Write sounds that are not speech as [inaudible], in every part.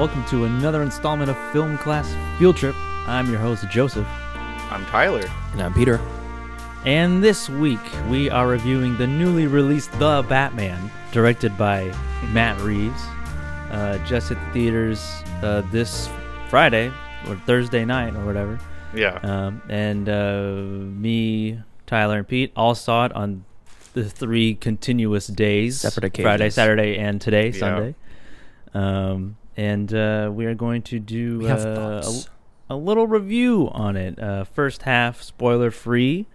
welcome to another installment of Film Class Field Trip. I'm your host, Joseph. I'm Tyler. And I'm Peter. And this week, we are reviewing the newly released The Batman, directed by Matt Reeves. Uh, just at the theaters uh, this Friday or Thursday night or whatever. Yeah. Um, and uh, me, Tyler, and Pete all saw it on the three continuous days Separate occasions. Friday, Saturday, and today, Yeah. Sunday. Um, and uh, we are going to do uh, a, a little review on it. Uh, first half, spoiler free.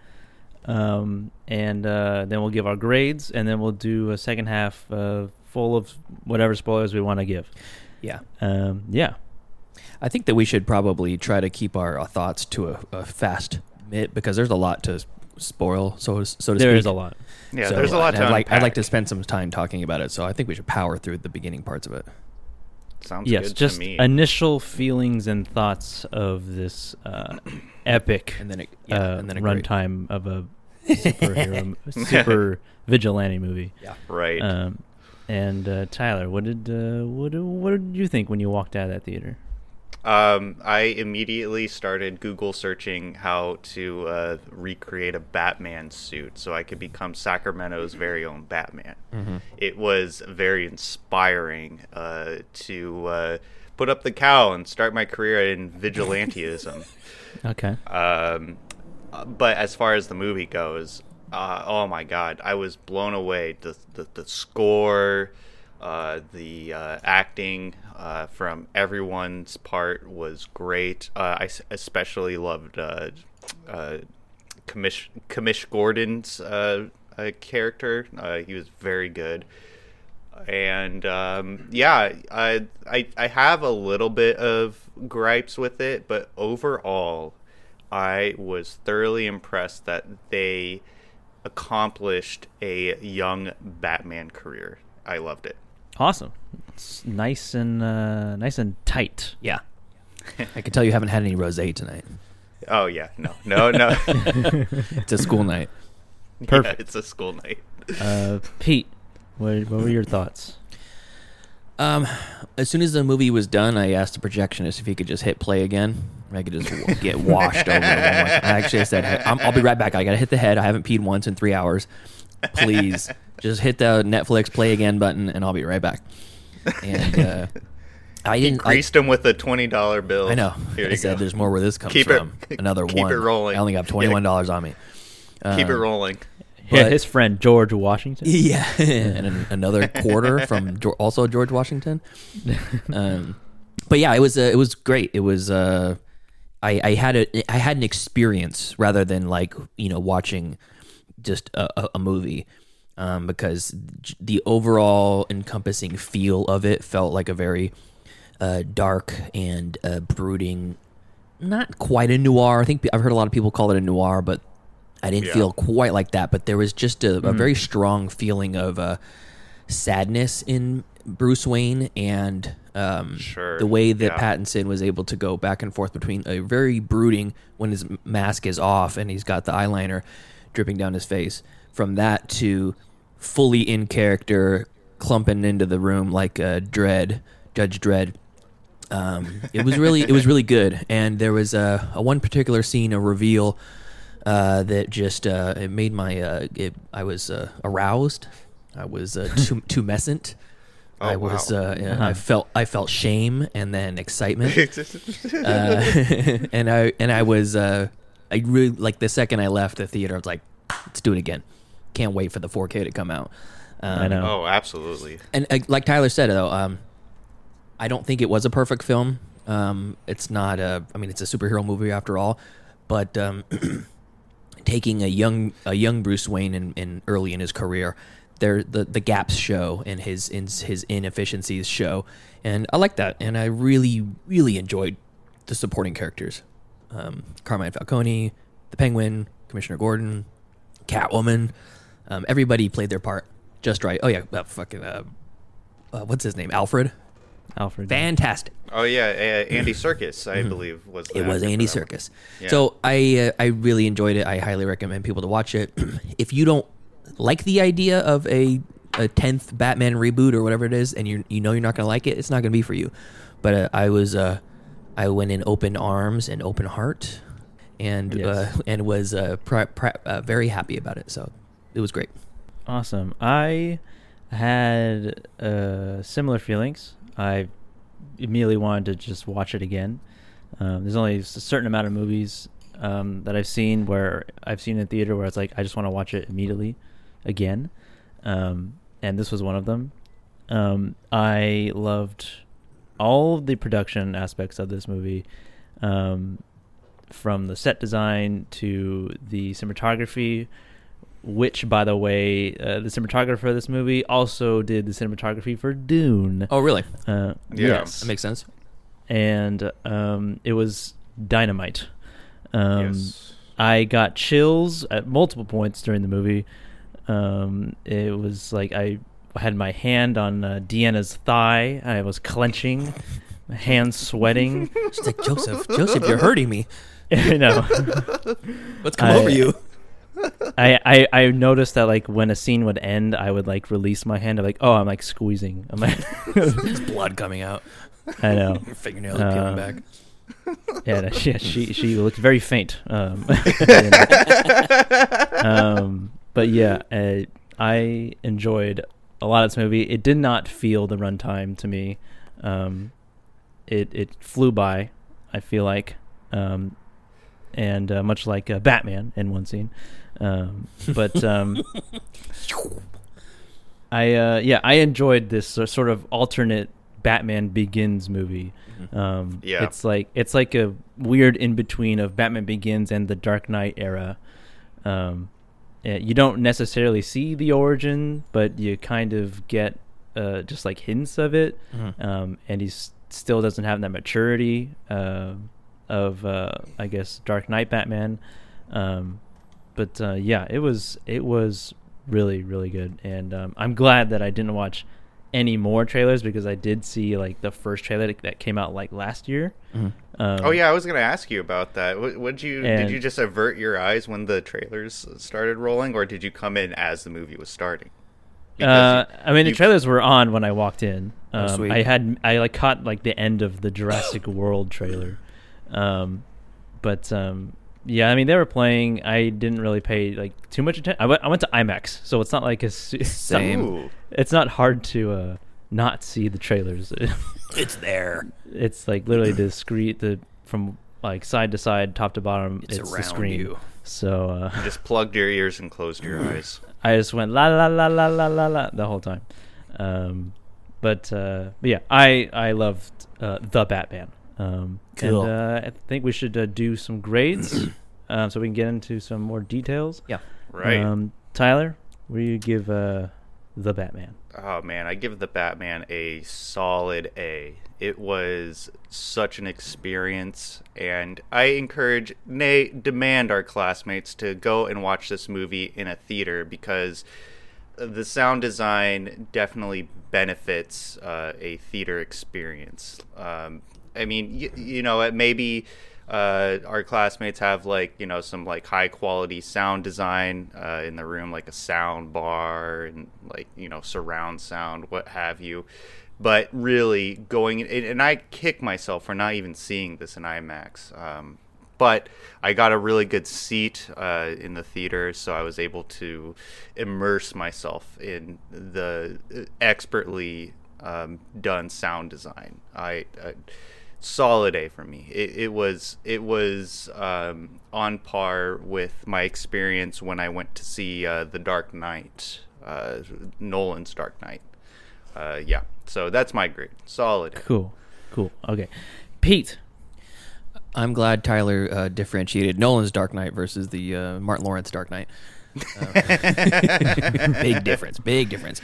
Um, and uh, then we'll give our grades, and then we'll do a second half uh, full of whatever spoilers we want to give. Yeah. Um, yeah. I think that we should probably try to keep our, uh thoughts to a, a fast bit because there's a lot to spoil, so to, so to There speak. is a lot. Yeah, So there's a lot to I'd like, I'd like to spend some time talking about it, so I think we should power through the beginning parts of it. Sounds yes, good just to me. initial feelings and thoughts of this uh, epic And then it, yeah, uh, and then a great- runtime of a [laughs] superhero, super vigilante movie. Yeah. right. Um, and uh, Tyler, what did uh, what what did you think when you walked out of that theater? Um, I immediately started Google searching how to uh, recreate a Batman suit so I could become Sacramento's very own Batman. Mm-hmm. It was very inspiring uh, to uh, put up the cow and start my career in vigilantism. [laughs] Okay. Um, but as far as the movie goes, uh, oh my god, I was blown away. The the, the score, uh, the uh, acting uh, from everyone's part was great. Uh, I especially loved uh, uh, Commish Commish Gordon's character. He was very good and um, yeah, I, I I have a little bit of gripes with it, but overall, I was thoroughly impressed that they accomplished a young Batman career. I loved it. Awesome. It's nice and uh, nice and tight. Yeah. I can tell you haven't had any rosé tonight. Oh yeah, no, no, no. [laughs] It's a school night. Yeah, Perfect. it's a school night. Uh, Pete, what, what were your thoughts? Um, as soon as the movie was done, I asked the projectionist if he could just hit play again. I could just w- get washed over. it one more time. I actually said, "Hey, I'm, "I'll be right back. I gotta hit the head. I haven't peed once in three hours. Please, just hit the Netflix play again button, and I'll be right back." And uh, [laughs] I didn't. I, Greased him with a twenty dollar bill. I know. Here I you said, go. "There's more where this comes Keep it- from." [laughs] Another keep one. Keep it rolling. I only have twenty one dollars on me. Keep it Um, rolling. Yeah, his friend George Washington. [laughs] Yeah, and an, another quarter from Geor- also George Washington. Um, but yeah, it was uh, it was great. It was uh, I I had a I had an experience rather than like you know watching just a, a, a movie. Um, because the overall encompassing feel of it felt like a very uh, dark and uh, brooding, not quite a noir. I think I've heard a lot of people call it a noir, but I didn't Yeah. feel quite like that. But there was just a, a very strong feeling of uh, sadness in Bruce Wayne and um, Sure, the way that yeah. Pattinson was able to go back and forth between a very brooding when his mask is off and he's got the eyeliner dripping down his face, from that to fully in character, clumping into the room like uh, Dredd, Judge Dredd. Um, it was really it was really [laughs] good, and there was a, a one particular scene, a reveal uh, that just uh, it made my uh, it, I was uh, aroused. I was uh, [laughs] too tumescent. Oh, I was wow. uh, yeah, Uh-huh. I felt I felt shame and then excitement, [laughs] uh, and I and I was uh, I really like the second I left the theater. I was like, let's do it again. Can't wait for the 4K to come out. Um, I know. oh, absolutely. and uh, like Tyler said though, um, I don't think it was a perfect film. Um, it's not a. I mean, it's a superhero movie after all, but um, [clears throat] taking a young a young Bruce Wayne in, in early in his career, there the the gaps show and his in, his inefficiencies show, and I like that, and I really really enjoyed the supporting characters, um, Carmine Falcone, the Penguin, Commissioner Gordon, Catwoman, um, everybody played their part just right. Oh yeah, uh, fucking uh, uh, what's his name? Alfred. Alfred. Fantastic. Oh yeah, uh, Andy Serkis, I believe was. Mm-hmm. It was actor for Andy. Serkis. Yeah. So I uh, I really enjoyed it. I highly recommend people to watch it. [clears throat] if you don't like the idea of a a tenth Batman reboot or whatever it is, and you you know you're not gonna like it, it's not gonna be for you. but uh, I was uh, I went in open arms and open heart, and Yes. uh, and was uh, pri- pri- uh, very happy about it. So it was great. Awesome. I had uh, similar feelings. I immediately wanted to just watch it again. Um, there's only a certain amount of movies um, that I've seen where I've seen in theater where it's like I just want to watch it immediately again, um, and this was one of them. Um, I loved all the production aspects of this movie, um, from the set design to the cinematography, which, by the way, uh, the cinematographer of this movie also did the cinematography for Dune. Oh, really? Uh, Yeah. Yes, That makes sense. and um, it was dynamite. Um, yes. I got chills at multiple points during the movie. Um, it was like I had my hand on uh, Deanna's thigh. I was clenching, my hands sweating. She's like Joseph, Joseph, you're hurting me. [laughs] you know, What's come I- over you? I, I I noticed that like when a scene would end, I would like release my hand. I'm like, oh, I'm like squeezing. I'm like, [laughs] There's [laughs] blood coming out. I know. [laughs] Your fingernails are peeling Um, back. Yeah, no, she, she she looked very faint. Um, um, but yeah, uh, I enjoyed a lot of this movie. It did not feel the runtime to me. Um, it it flew by. I feel like, um, and uh, much like uh, Batman in one scene. Um, but um, I uh, yeah, I enjoyed this sort of alternate Batman Begins movie. Um, Yeah. it's like it's like a weird in between of Batman Begins and the Dark Knight era. Um, you don't necessarily see the origin, but you kind of get uh, just like hints of it. Mhm. Um, and he still doesn't have that maturity uh, of uh, I guess Dark Knight Batman. Um, but uh, yeah, it was it was really really good, and um, I'm glad that I didn't watch any more trailers because I did see like the first trailer that- that came out like last year. Mhm. Um, Oh yeah, I was gonna ask you about that. What, would you did you just avert your eyes when the trailers started rolling, or did you come in as the movie was starting? Uh, I mean, the trailers were on when I walked in. Oh, Um, sweet. I had I like caught like the end of the Jurassic [coughs] World trailer, um, but um, yeah, I mean they were playing. I didn't really pay like too much attention. I went I went to IMAX, so it's not like a it's [laughs] Same. Ooh. It's not hard to uh, not see the trailers. [laughs] It's there. it's like literally the screen the from like side to side, top to bottom. It's, It's, around the screen. you. So uh, You just plugged your ears and closed your [clears throat] eyes. I just went la la la la la la la the whole time. Um, but, uh, but yeah, I I loved uh, the Batman. Um, Cool. And uh, I think we should uh, do some grades, [clears throat] um, so we can get into some more details. Yeah. Right. Um, Tyler, what do you give uh, the Batman? Oh man, I give the Batman a solid A. It was such an experience, and I encourage, nay, demand our classmates to go and watch this movie in a theater because the sound design definitely benefits uh, a theater experience. Um, I mean, y- you know, maybe uh, our classmates have like you know some like high quality sound design uh, in the room, like a sound bar and like you know surround sound, what have you. But really, going and and I kick myself for not even seeing this in IMAX. Um, but I got a really good seat uh, in the theater, so I was able to immerse myself in the uh, expertly um, done sound design. I, I solid A for me. It, it was it was um, on par with my experience when I went to see uh, the Dark Knight, uh, Nolan's Dark Knight. Uh, yeah, so that's my grade. Solid. A. Cool, cool. Okay, Pete. I'm glad Tyler uh, differentiated Nolan's Dark Knight versus the uh, Martin Lawrence Dark Knight. Uh, [laughs] [laughs] big difference. Big difference.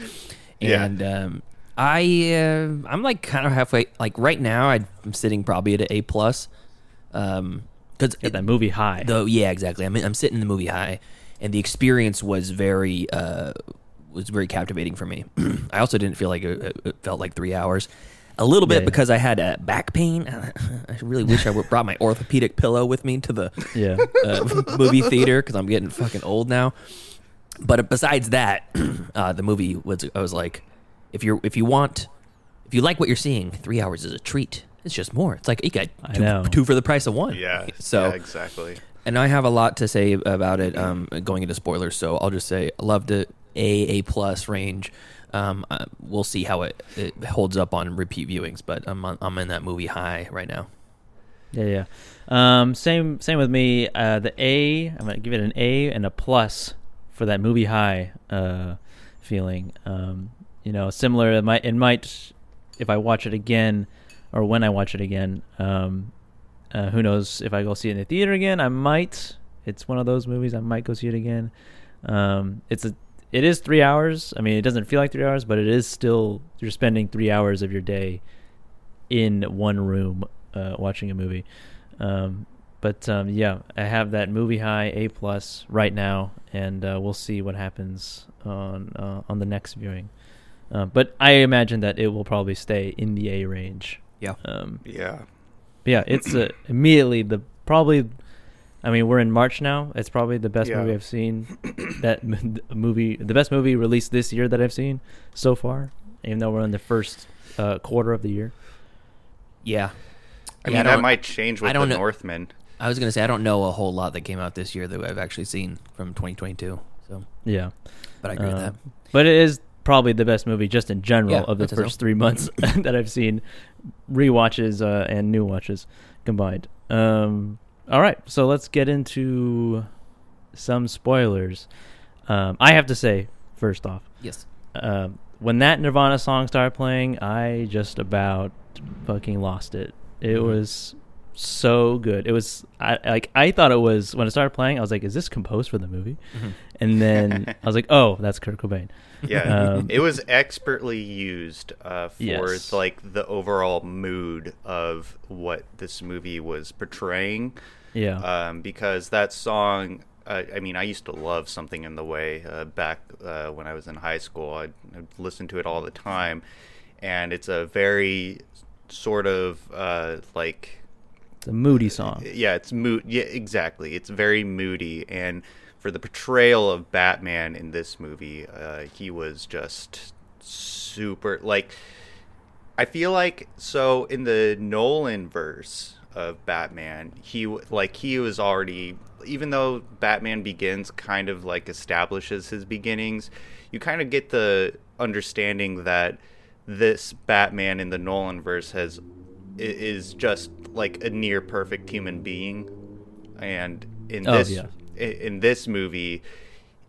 Yeah. And um, I, uh, I'm like kind of halfway. Like right now, I'm sitting probably at an A plus. Um, because that movie high. Though, yeah, exactly. I'm I'm sitting in the movie high, and the experience was very uh was very captivating for me. [clears throat] I also didn't feel like it, it felt like three hours. A little bit Yeah, yeah. because I had uh, back pain. [laughs] I really wish I would brought my orthopedic pillow with me to the yeah. [laughs] uh, movie theater because I'm getting fucking old now. But besides that, [clears throat] uh, the movie was I was like, if you're if you want if you like what you're seeing, three hours is a treat. It's just more. It's like you got two, two for the price of one. Yeah. So yeah, exactly. and I have a lot to say about it. Um, going into spoilers, so I'll just say I loved it. A A plus range. Um, uh, we'll see how it, it holds up on repeat viewings, but I'm on, I'm in that movie high right now. Yeah, yeah. Um, same, same with me. Uh, the A, I'm gonna give it an A and a plus for that movie high uh, feeling. Um, you know, similar. It might, it might, if I watch it again, or when I watch it again. Um, uh, who knows if I go see it in the theater again? I might. It's one of those movies I might go see it again. Um, it's a, it is three hours. I mean, it doesn't feel like three hours, but it is still. You're spending three hours of your day in one room uh, watching a movie. Um, but um, yeah, I have that movie high A plus right now, and uh, we'll see what happens on uh, on the next viewing. Uh, but I imagine that it will probably stay in the A range. Yeah. Um, Yeah. yeah, it's uh, [clears throat] immediately the probably. I mean, we're in March now. It's probably the best Yeah. movie I've seen. [clears throat] that movie, the best movie released this year that I've seen so far. Even though we're in the first uh, quarter of the year. Yeah. I Yeah, mean, that might change with I don't the know- Northman. I was gonna say I don't know a whole lot that came out this year that I've actually seen from 2022. So, Yeah. but I agree with Uh, that. But it is probably the best movie just in general Yeah, of the first three months [laughs] that I've seen, rewatches uh, and new watches combined. Um, all right, so let's get into some spoilers. Um, I have to say, first off, Yes. um, when that Nirvana song started playing, I just about fucking lost it. It Mhm. was so good. It was I like I thought it was when I started playing. I was like, "Is this composed for the movie?" Mhm. And then I was like, "Oh, that's Kurt Cobain." Yeah, Um, it was expertly used uh, for Yes. like the overall mood of what this movie was portraying. Yeah, Um, because that song, uh, I mean, I used to love something in the way uh, back uh, when I was in high school. I'd, I'd listen to it all the time, and it's a very sort of uh, like it's a moody song. yeah, it's mood. Yeah, exactly. It's very moody, and for the portrayal of Batman in this movie, uh, he was just super. Like, I feel like so in the Nolan verse of Batman, he like he was already. Even though Batman Begins kind of like establishes his beginnings, you kind of get the understanding that this Batman in the Nolan verse has is just like a near perfect human being and in Oh, this yeah. in this movie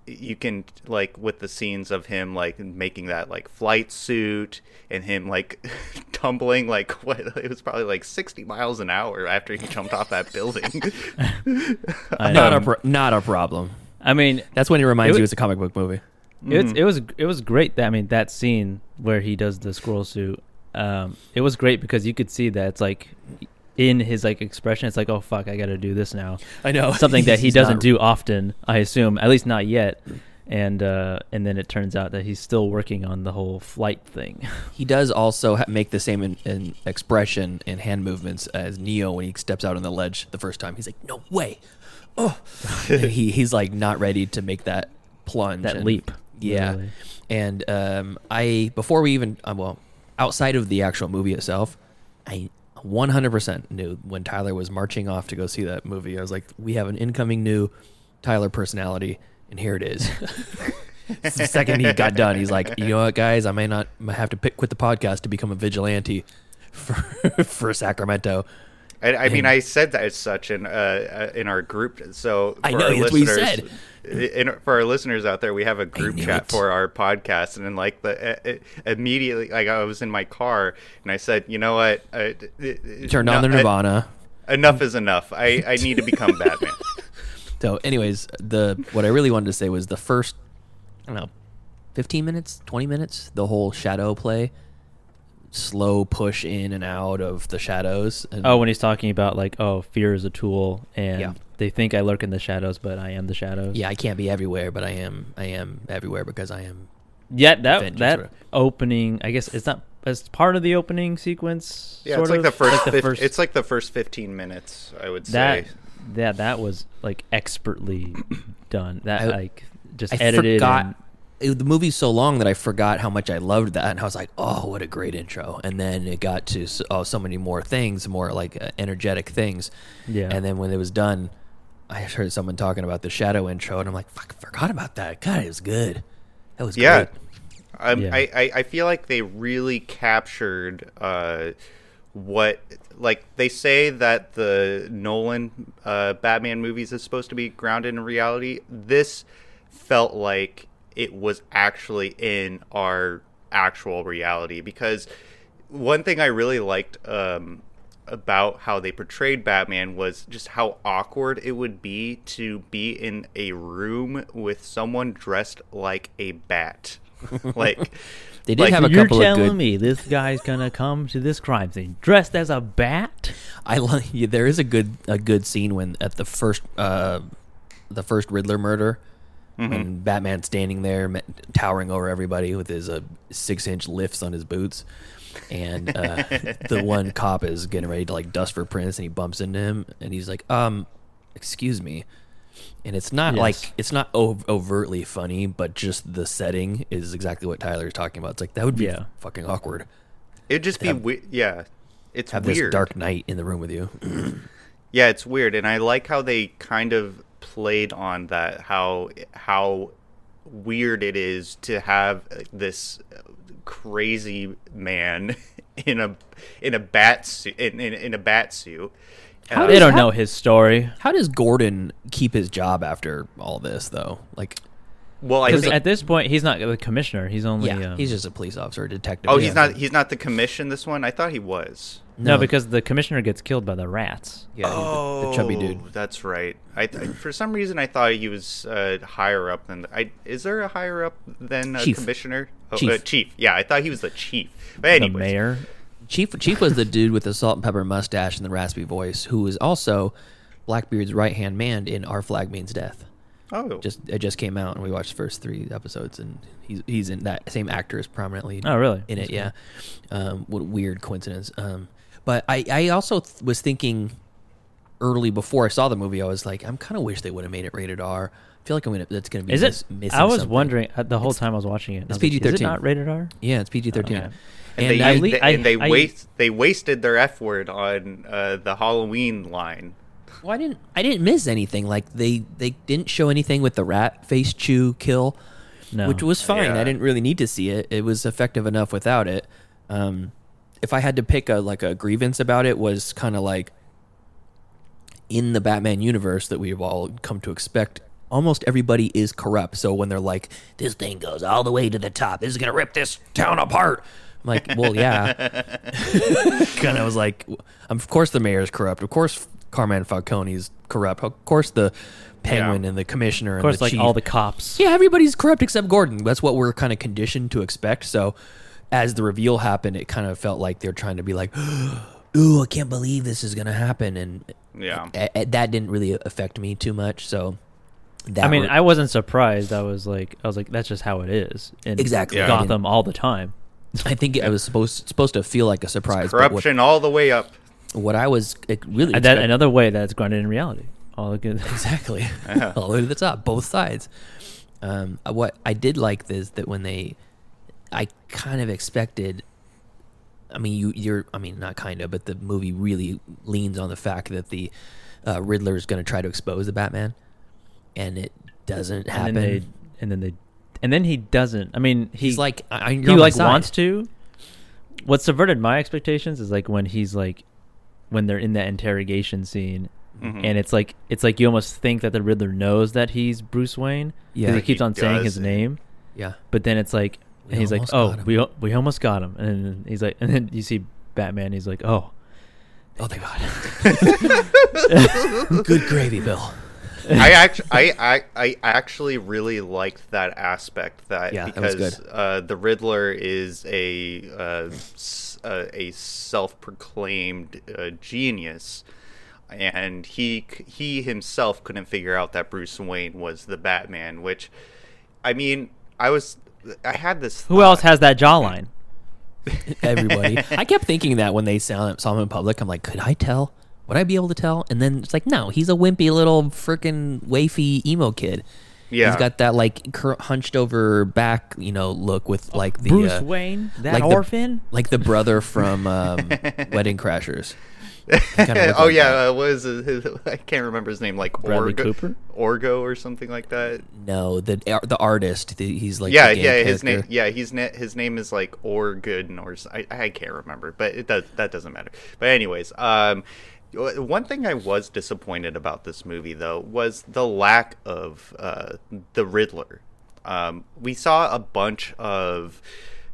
you can like with the scenes of him like making that like flight suit and him like [laughs] tumbling like [laughs] what it was probably like 60 miles an hour after he jumped off that building [laughs] Not know. a um, pro- not a problem. I mean, That's when it reminds It you it's a comic book movie. it's mm-hmm. it was it was great. That I mean, that scene where he does the squirrel suit, um, it was great because you could see that it's like in his like expression. It's like, oh fuck, I got to do this now. I know [laughs] Something that he doesn't not- do often, I assume, at least not yet. And uh, and then it turns out that he's still working on the whole flight thing. [laughs] He does also ha- make the same in, in expression and hand movements as Neo when he steps out on the ledge the first time. He's like, "No way!" Oh, [laughs] And he he's like not ready to make that plunge, that and- leap. Yeah, and um, I before we even uh, well outside of the actual movie itself, I 100% knew when Tyler was marching off to go see that movie. I was like, we have an incoming new Tyler personality, and here it is. [laughs] the second he got done, he's like, you know what, guys, I may not have to pick, quit the podcast to become a vigilante for [laughs] for Sacramento. I, I mean, I said that as such in uh, uh, in our group. So I know, that's what you said. In, for our listeners out there, we have a group chat it. for our podcast, and then like the uh, uh, immediately, like I was in my car, and I said, you know what, uh, Turned on the Nirvana. enough is enough. I I need to become Batman. [laughs] So, anyways, the what I really wanted to say was the first, I don't know, fifteen minutes, twenty minutes, the whole shadow play, slow push in and out of the shadows. And Oh, when he's talking about like, oh, fear is a tool, and Yeah. they think I lurk in the shadows, but I am the shadows. yeah, I can't be everywhere, but I am. I am everywhere because I am. Yeah, that Vengeance, that right. opening. I guess it's not as part of the opening sequence. Yeah, sort it's like of, the first. like the first It's like the first fifteen minutes. I would that. say. Yeah, that was like expertly done. That I- like just I edited. forgot. and- it- the movie's so long that I forgot how much I loved that, and I was like, "Oh, what a great intro!" And then it got to so, oh, so many more things, more like uh, energetic things. Yeah. And then when it was done, I heard someone talking about the shadow intro, and I'm like, "Fuck, I forgot about that." God, it was good. That was Yeah. great. Um, Yeah. I, I, I feel like they really captured uh, what like they say that the Nolan uh, Batman movies is supposed to be grounded in reality. This felt like it was actually in our actual reality because one thing I really liked um, about how they portrayed Batman was just how awkward it would be to be in a room with someone dressed like a bat. [laughs] like They did Like, have a You're couple of telling good. me this guy's gonna come to this crime scene dressed as a bat? I like. [laughs] Yeah, there is a good a good scene when at the first uh, the first Riddler murder, when Batman's standing there towering over everybody with his uh, six inch lifts on his boots, and uh, [laughs] the one cop is getting ready to like dust for prints, and he bumps into him, and he's like, "Um, excuse me." And it's not Yes. like it's not ov- overtly funny, but just the setting is exactly what Tyler's talking about. It's like that would be Yeah. fucking awkward. it'd just be we- yeah. It's Have weird. this dark knight in the room with you. Yeah, it's weird, and I like how they kind of played on that. How how weird it is to have this crazy man [laughs] in a in a bat suit in, in, in a bat suit. How Uh, They don't how- know his story. How does Gordon keep his job after all this, though? Like, well, I Because think. at this point, he's not the commissioner. He's only. yeah, um, he's just a police officer, a detective. oh, Yeah. he's not. He's not the commission. This one, I thought he was. no, because the commissioner gets killed by the rats. Yeah, he's the- oh, the, chubby dude. That's right. I, th- for some reason I thought he was uh, higher up than. I is there a higher up than a Chief. commissioner? Oh, Chief. Uh, chief. Yeah, I thought he was the chief. But The mayor. Chief Chief was the dude with the salt and pepper mustache and the raspy voice, who was also Blackbeard's right hand man in Our Flag Means Death. Oh, Just it just came out, and we watched the first three episodes, and he's he's in that same actor is prominently. Oh, really? In That's it, yeah. Um, what a weird coincidence. Um, but I I also th- was thinking early before I saw the movie, I was like, I'm kind of wish they would have made it rated R. I feel like I'm gonna that's gonna be Is miss- it? missing I was something. wondering uh, the whole time I was watching it. It's was like, Is it PG-13. not rated R? Yeah, it's PG thirteen. Okay. and, And they I- they, I- and they I- waste they wasted their f word on uh, the Halloween line. Well, I didn't. I didn't miss anything. Like they they didn't show anything with the rat face chew kill, No. which was fine. Yeah. I didn't really need to see it. It was effective enough without it. Um, if I had to pick a like a grievance about it, was kind of like in the Batman universe that we've all come to expect. Almost everybody is corrupt. So when they're like, "This thing goes all the way to the top. This is gonna rip this town apart," I'm like, "Well, yeah." [laughs] kind of was like, of course the mayor is corrupt. Of course Carmine Falcone's corrupt. Of course the penguin Yeah. and the commissioner of course, and the like chief. all the cops. yeah, everybody's corrupt except Gordon. That's what we're kind of conditioned to expect. So as the reveal happened, it kind of felt like they're trying to be like, [gasps] "Ooh, I can't believe this is gonna happen," and Yeah. a- a- that didn't really affect me too much. So that I mean, re- I wasn't surprised. I was like, I was like, that's just how it is in Exactly. Yeah. Gotham all the time. I think it [laughs] was supposed supposed to feel like a surprise. but what- Corruption all the way up. What, I was really that another way that's grounded in reality. All the good. [laughs] exactly Yeah. [laughs] all the way to the top, both sides. Um, uh, what I did like is that when they, I kind of expected. I mean, you, you're. I mean, not kind of, but the movie really leans on the fact that the uh, Riddler is going to try to expose the Batman, and it doesn't happen. And then they, and then they, and then he doesn't. I mean, he He's like, I, I- he like side. wants to. What subverted my expectations is like when he's like, when they're in that interrogation scene, Mhm. and it's like it's like you almost think that the Riddler knows that he's Bruce Wayne. 'cause Yeah. he keeps He on saying his name, Yeah, but then it's like, We and he's like, oh, him." we we almost got him, and then he's like, and then you see Batman, he's like, oh, oh thank God, [laughs] good gravy, Bill. I actually, I, I, I actually really liked that aspect that Yeah, because good. uh, the Riddler is a uh, s- uh, a self-proclaimed uh, genius, and he he himself couldn't figure out that Bruce Wayne was the Batman. Which, I mean, I was I had this. who else has that jawline? [laughs] everybody. I kept thinking that when they saw, saw him in public, I'm like, could I tell? Would I be able to tell? And then it's like, no, he's a wimpy little freaking wafy emo kid. Yeah. He's got that like cur- hunched over back, you know, look with like the Bruce uh, Wayne, that like the- orphan. like the brother from [laughs] um, Wedding Crashers. kinda [laughs] oh like yeah, that. uh, what is his, his, [laughs] I can't remember his name, like Bradley Orgo, Cooper? Orgo or something like that. No, the the artist. The, he's like yeah, the game yeah, his character. name, yeah, he's ne- his name is like Orgood or I can't remember, but it does that doesn't matter. But anyways, um, w- one thing I was disappointed about this movie though was the lack of uh, the Riddler. Um, we saw a bunch of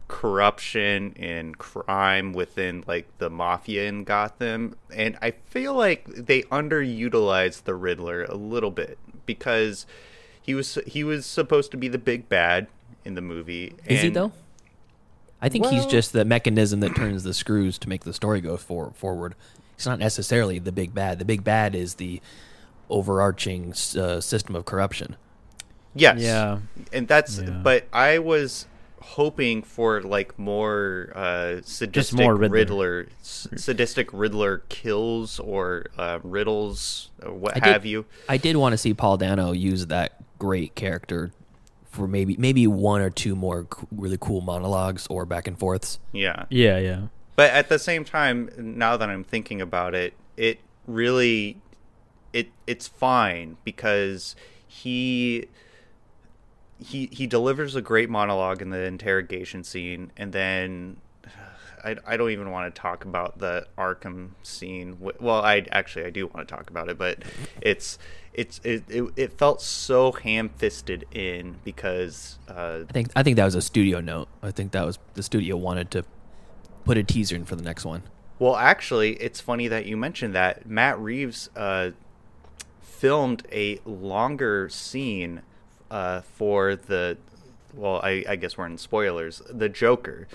corruption and crime within like the mafia in Gotham and I feel like they underutilized the Riddler a little bit because he was he was supposed to be the big bad in the movie. Is he though? I think he's just the mechanism that turns the screws to make the story go for, forward. He's not necessarily the big bad. The big bad is the overarching uh, system of corruption. Yes. Yeah. And that's Yeah. but I was hoping for like more uh sadistic more Riddler. Riddler, s- sadistic Riddler kills or uh, riddles or what I did- have you. I did want to see Paul Dano use that great character for maybe maybe one or two more really cool monologues or back and forths. Yeah. Yeah, yeah. But at the same time, now that I'm thinking about it, it really it it's fine because he he he delivers a great monologue in the interrogation scene and then [sighs] I, I don't even want to talk about the Arkham scene. Well, I actually I do want to talk about it, but it's it's it, it, it felt so ham-fisted in because uh, I think I think that was a studio note. I think that was the studio wanted to put a teaser in for the next one. Well, actually, it's funny that you mentioned that. Matt Reeves uh, filmed a longer scene uh, for the. Well, I, I guess we're in spoilers. The Joker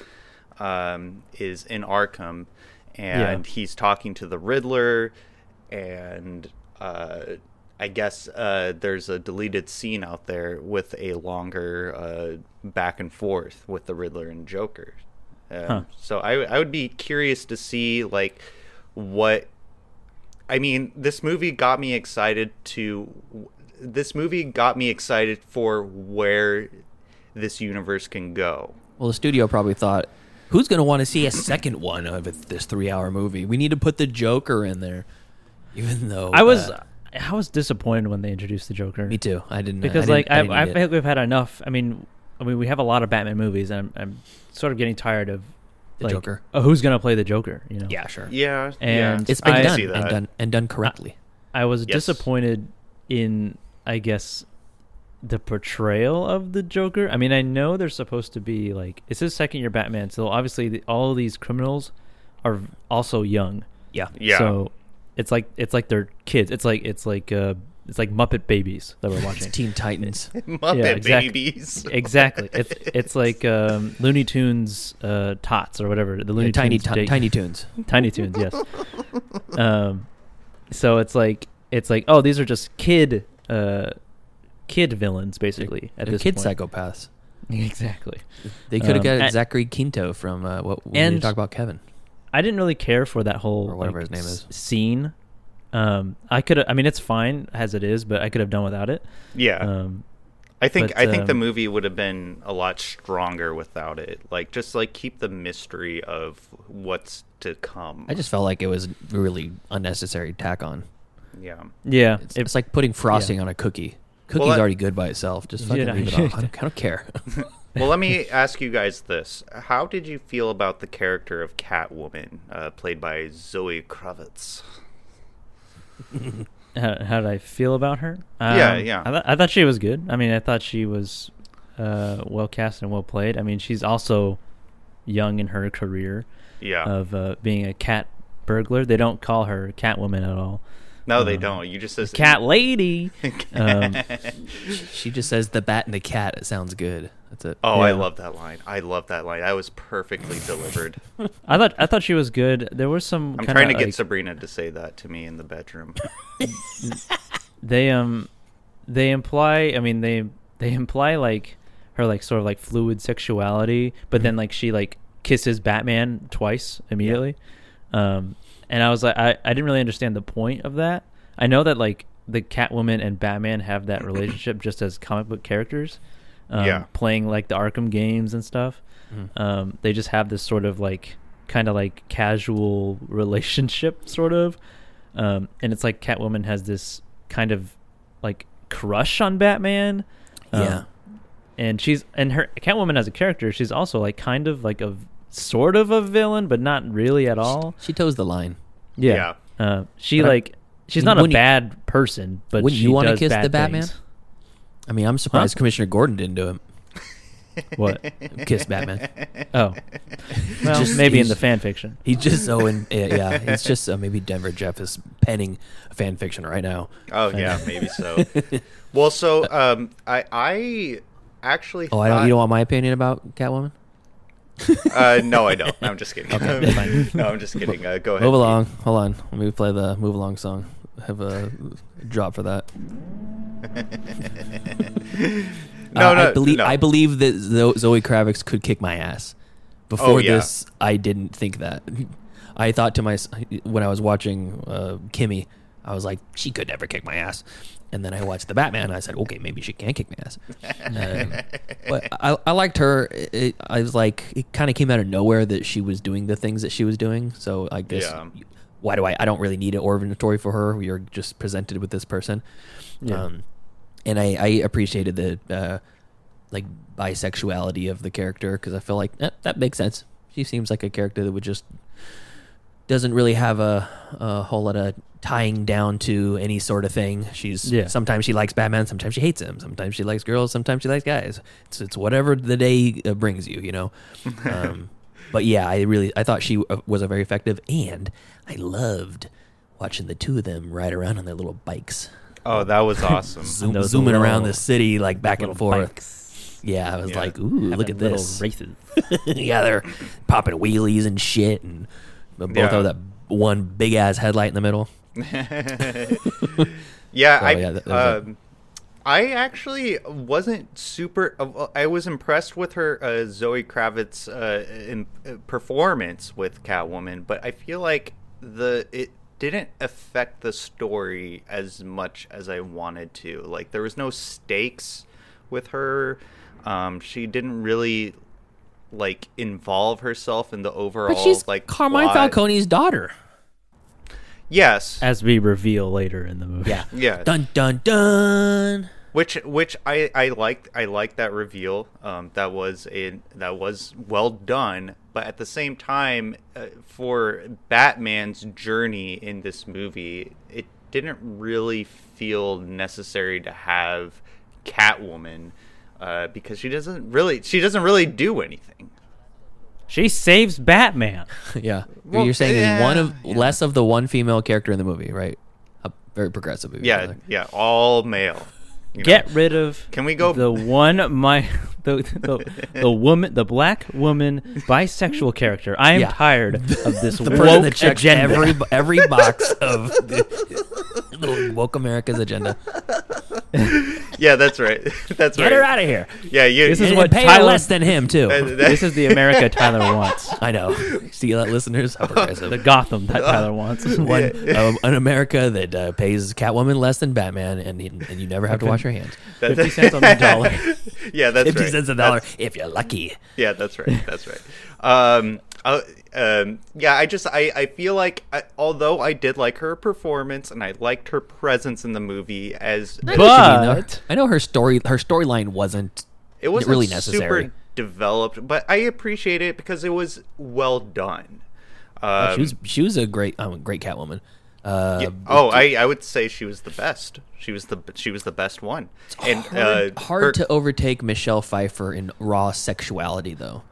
um, is in Arkham, and Yeah. he's talking to the Riddler, and uh, I guess uh, there's a deleted scene out there with a longer uh, back and forth with the Riddler and Joker. Um, Huh. So I, I would be curious to see like what. I mean, this movie got me excited to. This movie got me excited for where this universe can go. Well, the studio probably thought, who's going to want to see a second one of this three-hour movie? We need to put the Joker in there, even though I was uh, I was disappointed when they introduced the Joker. me too. I didn't because I like didn't, I, didn't I need feel like we've had enough. I mean, I mean we have a lot of Batman movies, and I'm, I'm sort of getting tired of The like, Joker. Oh, who's gonna play the Joker? You know? yeah, sure. Yeah, And yeah. It's been I- done see and done and done correctly. I was Yes. disappointed in, I guess, the portrayal of the Joker. I mean, I know they're supposed to be like it's his second year Batman, so obviously the, all of these criminals are also young. yeah. Yeah. So it's like it's like they're kids. It's like it's like uh it's like Muppet Babies that we're It's watching. Teen Titans. [laughs] Muppet Yeah, exact- babies. exactly. It's it's [laughs] like um, Looney Tunes uh, tots or whatever. The Looney tiny Tunes ti- Jake- Tiny Toons. [laughs] Tiny Toons, yes. um, so it's like it's like oh these are just kid uh, kid villains basically at They're this kid point. psychopaths. exactly. They could have Um, got and- Zachary Quinto from uh, what we need And- talk about Kevin. I didn't really care for that whole Or whatever like, his name is. scene. Um, I could I mean it's fine as it is, but I could have done without it. yeah. Um, I think But, I think the um, movie would have been a lot stronger without it. Like just like keep the mystery of what's to come. I just felt like it was really unnecessary tack on. yeah. yeah, It's, it- it's like putting frosting on a cookie. Cookie's that- already good by itself. Just fucking Yeah. leave it off. I don't, I don't care. [laughs] Well, let me ask you guys this: How did you feel about the character of Catwoman, uh, played by Zoe Kravitz? [laughs] how, how did I feel about her? Yeah, Um, yeah. I, th- I thought she was good. I mean, I thought she was uh, well cast and well played. I mean, she's also young in her career Yeah. of uh, being a cat burglar. They don't call her Catwoman at all. No, they um, don't. You just says Cat lady. [laughs] um, [laughs] she just says the bat and the cat. It sounds good. That's it. Oh, I love that line. I love that line. That was perfectly delivered. [laughs] I thought I thought she was good. There was some. I'm trying to get like, Sabrina to say that to me in the bedroom. they um they imply i mean they they imply like her like sort of like fluid sexuality but then like she like kisses batman twice immediately um and i was like I, I didn't really understand the point of that i know that like the Catwoman and Batman have that [clears throat] relationship just as comic book characters. Um, Yeah. Playing like the Arkham games and stuff. Um, they just have this sort of like kind of like casual [laughs] relationship, sort of. Um, and it's like Catwoman has this kind of like crush on Batman. Um, Yeah. and she's and her Catwoman as a character, she's also like kind of like a sort of a villain, but not really at all. She toes the line. Yeah. Uh, she But like she's not a wouldn't you- bad person, but wouldn't she you wanna kiss bad the Batman? things. I mean, I'm surprised Commissioner Gordon didn't do it. What? [laughs] Kiss Batman. Oh, [laughs] well, Just- maybe in the fan fiction. He's just so in. Yeah, it's just uh, maybe Denver Jeff is penning a fan fiction right now. Oh yeah, maybe so. [laughs] well, so um, I I actually. Oh, I don't. You don't want my opinion about Catwoman? [laughs] Uh, no, I don't. I'm just kidding. Okay, [laughs] fine. no, I'm just kidding. Uh, go ahead. Move along. Hold on. Let me play the move along song. Have a drop for that. No, [laughs] Uh, no, I believe no. I believe that Zoe Kravitz could kick my ass. Before yeah. this, I didn't think that. I thought to myself when I was watching uh, Kimi, I was like, she could never kick my ass. And then I watched the Batman. and I said, okay, maybe she can kick my ass. [laughs] Um, but I, I liked her. It, I was like, it kind of came out of nowhere that she was doing the things that she was doing. So I guess Yeah. why do I? I don't really need an origin story for her. We are just presented with this person. Yeah. Um, and I, I appreciated the uh, like bisexuality of the character because I feel like eh, that makes sense. She seems like a character that would just doesn't really have a, a whole lot of tying down to any sort of thing. She's Yeah. sometimes she likes Batman, sometimes she hates him, sometimes she likes girls, sometimes she likes guys. It's it's whatever the day uh, brings you, you know. [laughs] um, but yeah, I really I thought she uh, was a very effective, and I loved watching the two of them ride around on their little bikes, Oh, that was [laughs] awesome. zoom, zooming little- around the city like back and forth. bikes, Yeah, I was Yeah. like, ooh, look having at little this. races. [laughs] yeah, they're popping wheelies and shit, and both Yeah. have that one big ass headlight in the middle. [laughs] yeah, So, I yeah, that- that um, I actually wasn't super. uh, I was impressed with her uh, Zoe Kravitz uh, in, uh, performance with Catwoman, but I feel like the it didn't affect the story as much as I wanted to. Like there was no stakes with her. Um, she didn't really like involve herself in the overall But she's like Carmine plot. Falcone's daughter. Yes, As we reveal later in the movie. Yeah. Yeah. Dun dun dun. which which I I liked I liked that reveal. Um, that was a that was well done. But at the same time, uh, for Batman's journey in this movie, it didn't really feel necessary to have Catwoman uh, because she doesn't really she doesn't really do anything. She saves Batman. [laughs] Yeah. Well, You're saying yeah, one of yeah. less of the one female character in the movie, right? A very progressive movie. Yeah, the way. yeah, all male. you know. Get rid of. Can we go- the one [laughs] my the the, the woman the black woman bisexual character? I am Yeah. tired [laughs] of this The woke that checks agenda. every every box of the, the woke America's agenda. Yeah, that's right. [laughs] That's right. Get right. her out of here. Yeah, you. This is And what pay her Tyler- less than him too. this is the America [laughs] Tyler wants. I know. See that, listeners? How progressive. The Gotham that Tyler wants. [laughs] one um, an America that uh, pays Catwoman less than Batman, and and you never have to wash your hands. that- Fifty cents on the dollar. yeah, that's Fifty right. cents a That's- dollar if you're lucky. Yeah, that's right. That's right. Um, uh, um, yeah, I just I, I feel like I, although I did like her performance and I liked her presence in the movie as I know what you mean, though. But- I know her story. Her storyline wasn't. it wasn't really necessary. developed, but I appreciate it because it was well done. Um, she was she was a great um, great Catwoman. Uh, yeah, oh, I, I would say she was the best. She was the she was the best one. And hard, uh, hard her- to overtake Michelle Pfeiffer in raw sexuality, though.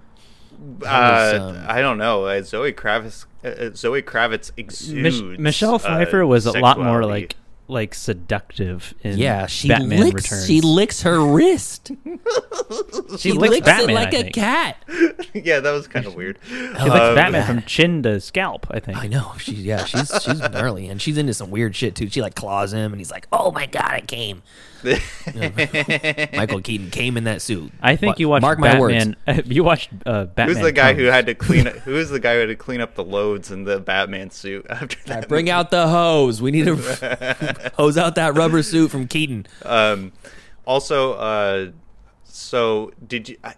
Uh, was, um, I don't know. Uh, Zoe Kravitz uh, Zoe Kravitz exudes. Mich- Michelle uh, Pfeiffer was a lot more like like seductive in Yeah, she Batman licks. Returns. She licks her wrist. [laughs] She licks Batman, it like a cat. [laughs] yeah, that was kind of weird. She licks Um, Batman from [laughs] chin to scalp. I think. I know. She yeah. She's she's gnarly, and she's into some weird shit too. She like claws him, and he's like, "Oh my god, I came." [laughs] Michael Keaton came in that suit. I think you watched Mark my words. Batman. [laughs] you watched uh, Batman. Who's the guy who had to clean? up Who is the guy who had to clean up the loads in the Batman suit after that? Bring out the hose. We need to [laughs] Hose out that rubber suit from Keaton. Um, also, uh, so did you? Uh,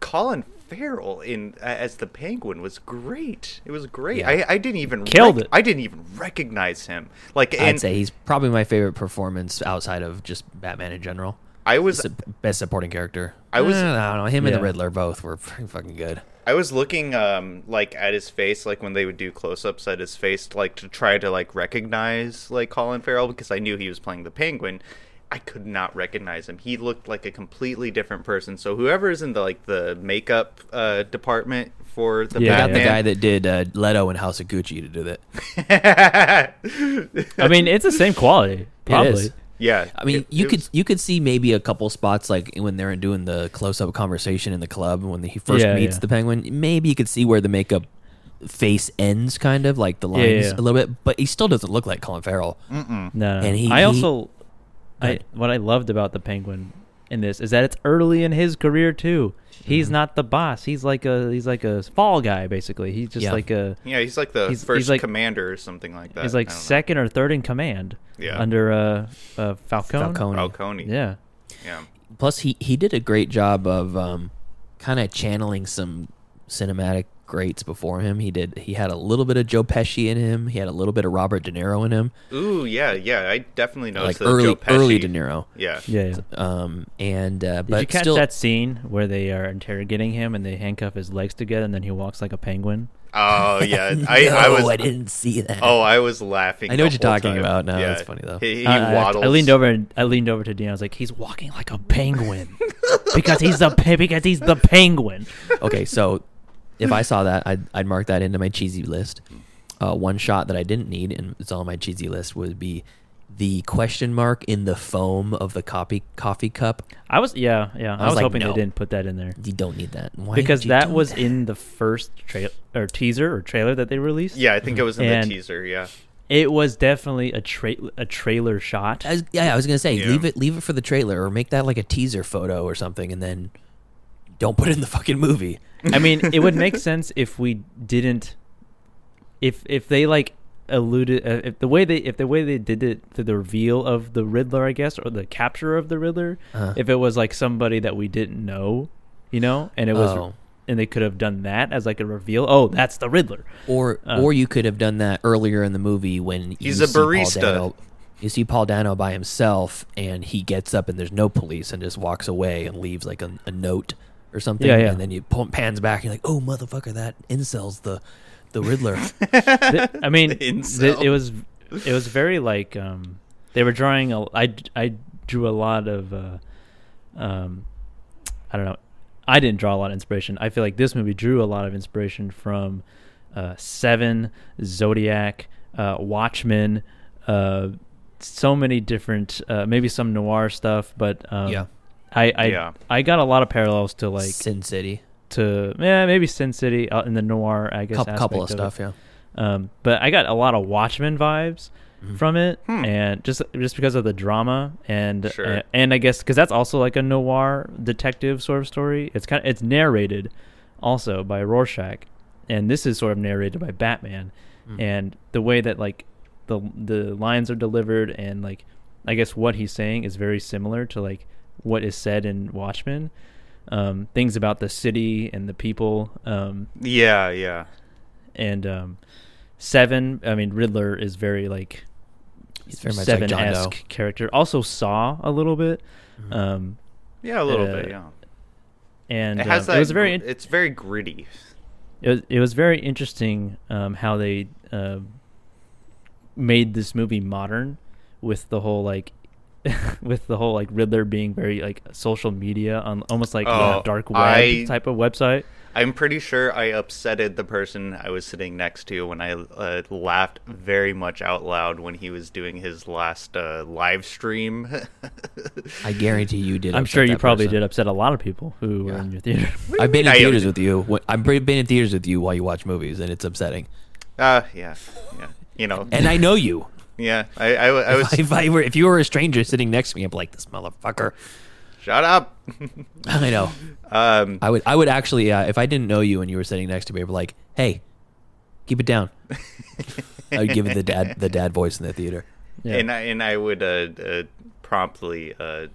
Colin Farrell in as the Penguin was great. It was great. Yeah. I, I didn't even Killed it. I didn't even recognize him. Like, I'd say he's probably my favorite performance outside of just Batman in general. I was Su- best supporting character. I was- Eh, I don't know. Him and the Riddler both were pretty fucking good. I was looking um like at his face, like when they would do close-ups at his face, like to try to like recognize like Colin Farrell because I knew he was playing the Penguin. I could not recognize him. He looked like a completely different person. So whoever is in the like the makeup uh, department for the Yeah, I got the guy that did uh, Leto and House of Gucci to do that. [laughs] I mean, it's the same quality. Probably. is. yeah. I mean, it- you it could was- you could see maybe a couple spots like when they're doing the close up conversation in the club when he first Yeah, meets yeah. the penguin. Maybe you could see where the makeup face ends, kind of like the lines Yeah, yeah. a little bit, but he still doesn't look like Colin Farrell. Mm-mm. No, And he- I he- also, I what I loved about the Penguin in this is that it's early in his career too. He's Mhm. not the boss. He's like a he's like a fall guy basically. He's just Yeah. like a Yeah, he's like the He's- he's first like- commander or something like that. he's like I don't know. second or third in command. Yeah. Under uh, uh Falcone. Falcone. Falcone. Yeah. Yeah. Plus, he he did a great job of um, kind of channeling some cinematic greats before him. He did. He had a little bit of Joe Pesci in him. He had a little bit of Robert De Niro in him, Ooh, yeah, yeah. I definitely like noticed the early Joe Pesci. early De Niro. Yeah. Yeah. yeah. Um, and uh, Did but you catch still, that scene where they are interrogating him and they handcuff his legs together and then he walks like a penguin? Oh yeah. [laughs] I, no, I was. I didn't see that. Oh, I was laughing. I know the what you're talking time. about. No, yeah. that's funny, though. He, he I, I- waddles. I leaned over and I leaned over to Dean. I was like, "He's walking like a penguin [laughs] because he's the pe- because he's the penguin." okay, so if I [laughs] saw that, I'd, I'd mark that into my cheesy list. Uh, one shot that I didn't need, and it's on my cheesy list, would be the question mark in the foam of the coffee coffee cup. I was yeah yeah. I, was was, like, hoping no. they didn't put that in there You don't need that. Why because that was that? in the first trail or teaser or trailer that they released. Yeah, I think it was in And- the teaser. Yeah. it was definitely a tra- a trailer shot. I was, yeah, I was gonna say Yeah. leave it leave it for the trailer or make that like a teaser photo or something, and then don't put it in the fucking movie. I mean, it would make sense if we didn't, if if they like alluded, uh, if the way they if the way they did it to the reveal of the Riddler, I guess, or the capture of the Riddler, Uh-huh. if it was like somebody that we didn't know, you know, and it was, Oh. and they could have done that as like a reveal. Oh, that's the Riddler. Or Uh. or you could have done that earlier in the movie when He's a barista. Dano- you see Paul Dano by himself, and he gets up and there's no police, and just walks away and leaves like a, a note or something. Yeah, yeah. And then you pull, pans back, and you're like, "Oh, motherfucker, that incel's the the Riddler." [laughs] Th- I mean, The th- incel. it was it was very like um, they were drawing. A, I I drew a lot of uh, um, I don't know. I didn't draw a lot of inspiration. I feel like this movie drew a lot of inspiration from uh, Seven, Zodiac, uh, Watchmen. Uh, so many different, uh, maybe some noir stuff, but um, Yeah. I I, Yeah. I got a lot of parallels to like Sin City, to yeah maybe Sin City uh, in the noir I guess couple, couple of aspect it. stuff. Yeah. Um, but I got a lot of Watchmen vibes Mhm. from it, Hmm. and just just because of the drama and Sure. uh, and I guess because that's also like a noir detective sort of story. It's kind of it's narrated also by Rorschach, and this is sort of narrated by Batman, Mm. and the way that like the the lines are delivered and like I guess what he's saying is very similar to like what is said in Watchmen. Um, things about the city and the people. Um, Yeah, yeah. and um, Seven. I mean, Riddler is very like He's very much like Seven esque character. Also Saw a little bit, Mhm. um, Yeah, a little Uh, bit, yeah. and It has um, that it was very. it's very gritty. it was it was very interesting um, how they uh, made this movie modern with the whole like [laughs] with the whole like Riddler being very like social media on almost like Oh, a dark web I- type of website. I'm pretty sure I upsetted the person I was sitting next to when I uh, laughed very much out loud when he was doing his last uh, live stream. I guarantee you did. I'm upset sure you that probably person. did upset a lot of people who were in your theater. I've been in I- theaters with you. I've been in theaters with you while you watch movies, and it's upsetting. Uh, yeah, yeah. You know, And I know you. Yeah. I, I, I was. if, I, if I were, if you were a stranger sitting next to me, I'd be like, "This motherfucker." Shut up. [laughs] I know. um, I would. I would actually, uh, if I didn't know you and you were sitting next to me, I'd be like, "Hey, keep it down." [laughs] I would give it the dad, the dad voice in the theater. Yeah. and I and I would uh, uh, promptly uh,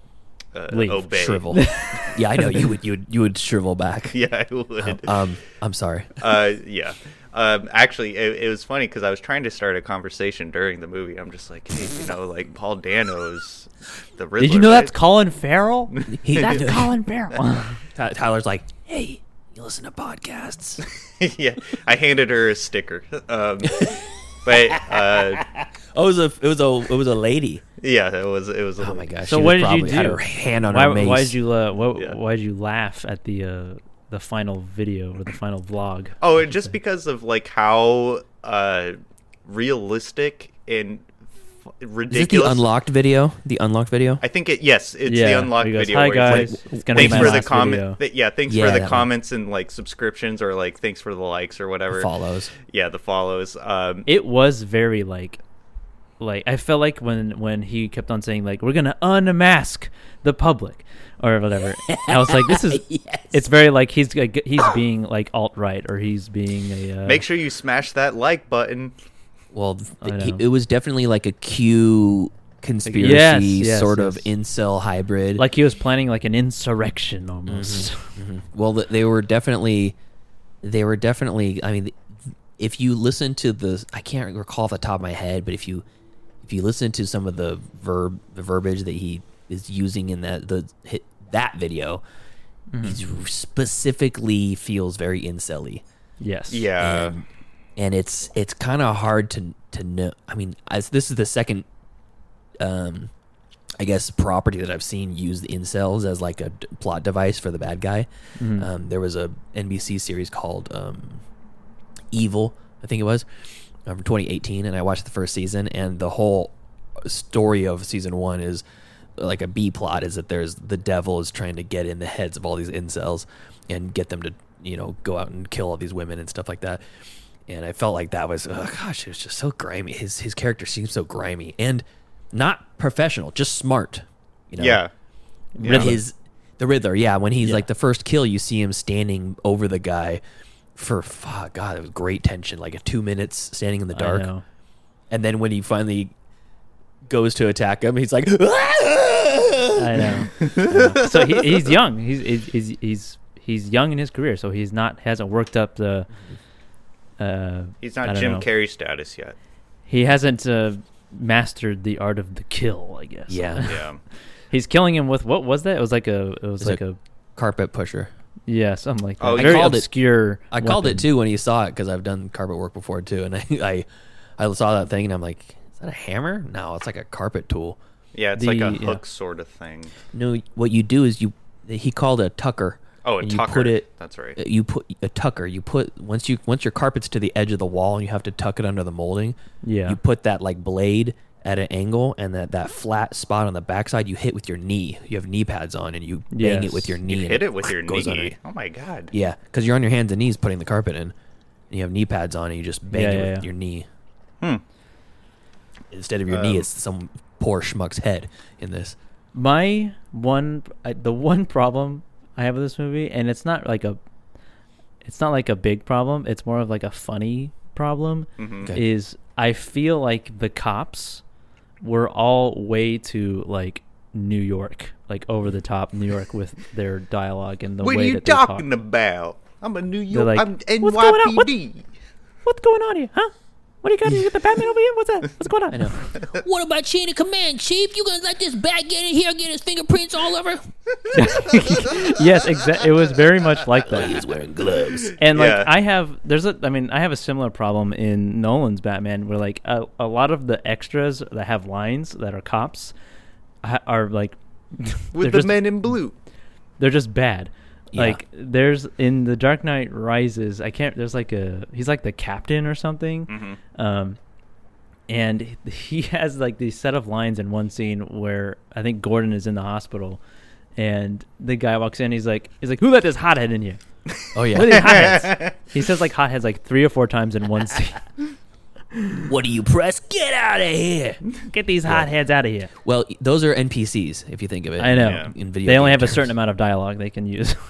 uh, Leave. obey. Shrivel. [laughs] yeah, I know you would. You would. You would shrivel back. Yeah, I would. Um, I'm sorry. uh, yeah. Um, actually, it, it was funny because I was trying to start a conversation during the movie. I'm just like, hey, you know, like Paul Dano's the Riddler. Did you know right? that's Colin Farrell? [laughs] He- that's Colin Farrell. [laughs] Tyler's like, hey, you listen to podcasts. [laughs] yeah, I handed her a sticker. Um, but uh, Oh, it was a. It was a. It was a lady. yeah, it was it was. A Oh my gosh. so she what did you probably do? Had her hand on why, her mace. why did you uh, what, Yeah. why did you laugh at the uh, the final video or the final vlog? Oh, and just because of like how uh, realistic and f- Is this ridiculous. the unlocked video? The unlocked video. I think it. Yes, it's Yeah, the unlocked goes, video. "Hi, guys. like, It's gonna be thanks my for the last comment. th- yeah, thanks Yeah, for that the one. comments and like subscriptions or like thanks for the likes or whatever. Follows. Yeah, the follows. Um, It was very like like I felt like when when he kept on saying like we're gonna unmask the public or whatever. I was like, this is [laughs] Yes. it's very like he's like, he's being like alt right or he's being a uh, make sure you smash that like button. Well, th- it was definitely like a Q conspiracy Yes, yes, sort of incel hybrid. like he was planning like an insurrection almost. [laughs] well, they were definitely, they were definitely. I mean, if you listen to the, I can't recall off the top of my head, but if you, if you listen to some of the verb, the verbiage that he is using in that the hit, that video, he specifically feels very incelly. yes. Yeah. and, and it's it's kind of hard to to know. I mean, as this is the second, um, I guess property that I've seen use the incels as like a d- plot device for the bad guy. Mhm. Um, there was a NBC series called um, Evil, I think it was, from 2018, and I watched the first season, and the whole story of season one is like a B plot is that there's the devil is trying to get in the heads of all these incels and get them to you know go out and kill all these women and stuff like that. And I felt like that was oh gosh, it was just so grimy. His his character seems so grimy and not professional, just smart. You know, yeah. Yeah. his the Riddler, yeah. When he's Yeah. like the first kill, you see him standing over the guy for fuck, God, it was great tension, like a two minutes standing in the dark, and then when he finally goes to attack him, he's like, [laughs] I know. I [laughs] know. so he, he's young. He's, he's he's he's he's young in his career, so he's not hasn't worked up the. Uh, He's not don't Jim know. Carrey status yet. He hasn't uh, mastered the art of the kill, I guess. Yeah. Yeah. [laughs] he's killing him with what was that? It was like a it was It's like a- a carpet pusher. Yeah something like that. Oh, I very called it- obscure. I called it too when he saw it because I've done carpet work before too, and I, [laughs] I I saw that thing and I'm like, is that a hammer? No, it's like a carpet tool. Yeah, it's like a The- yeah. hook sort of thing. No, what you do is you he called it a tucker. Oh, a and tucker. You put it. That's right. uh, You put a tucker. You put once you once your carpet's to the edge of the wall and you have to tuck it under the molding. Yeah. You put that like blade at an angle and that that flat spot on the backside you hit with your knee. You have knee pads on and you bang it with your knee. You hit it with [laughs] your goes knee. underneath. Oh my god. Yeah, because you're on your hands and knees putting the carpet in, and you have knee pads on and you just bang Yeah, it yeah, with yeah. your knee. Hmm. Instead of your knee, Um, it's some poor schmuck's head in this. My one, I, the one problem I have with this movie, and it's not like a, it's not like a big problem. It's more of like a funny problem. Mhm. Okay. Is I feel like the cops were all way too like New York, like over the top New York [laughs] with their dialogue and the What are way you that they talk. talking about? I'm a New York. like, I'm "What's going on? What- NYPD. What's going on here, huh? What do you got? You got the Batman over here? What's that? What's going on? I know. [laughs] What about chain of command, Chief? You gonna let this bat get in here, get his fingerprints all over? [laughs] yes, exactly. It was very much like that. He's wearing gloves. And like Yeah. I have, there's a, I mean, I have a similar problem in Nolan's Batman, where like a, a lot of the extras that have lines that are cops are like [laughs] With the just, men in blue. they're just bad. Yeah. Like there's in the Dark Knight Rises, I can't. There's like a he's like the captain or something, Mhm. um, and he [laughs] has like these set of lines in one scene where I think Gordon is in the hospital, and the guy walks in. He's like, he's like, who let this hothead in here? [laughs] Oh Who are these yeah. [laughs] he says like hotheads like three or four times in one scene. What do you press? Get out of here. Get these hotheads out of here. Well, those are NPCs if you think of it. I know. Yeah. In video They only game have a certain amount of dialogue they can use. [laughs]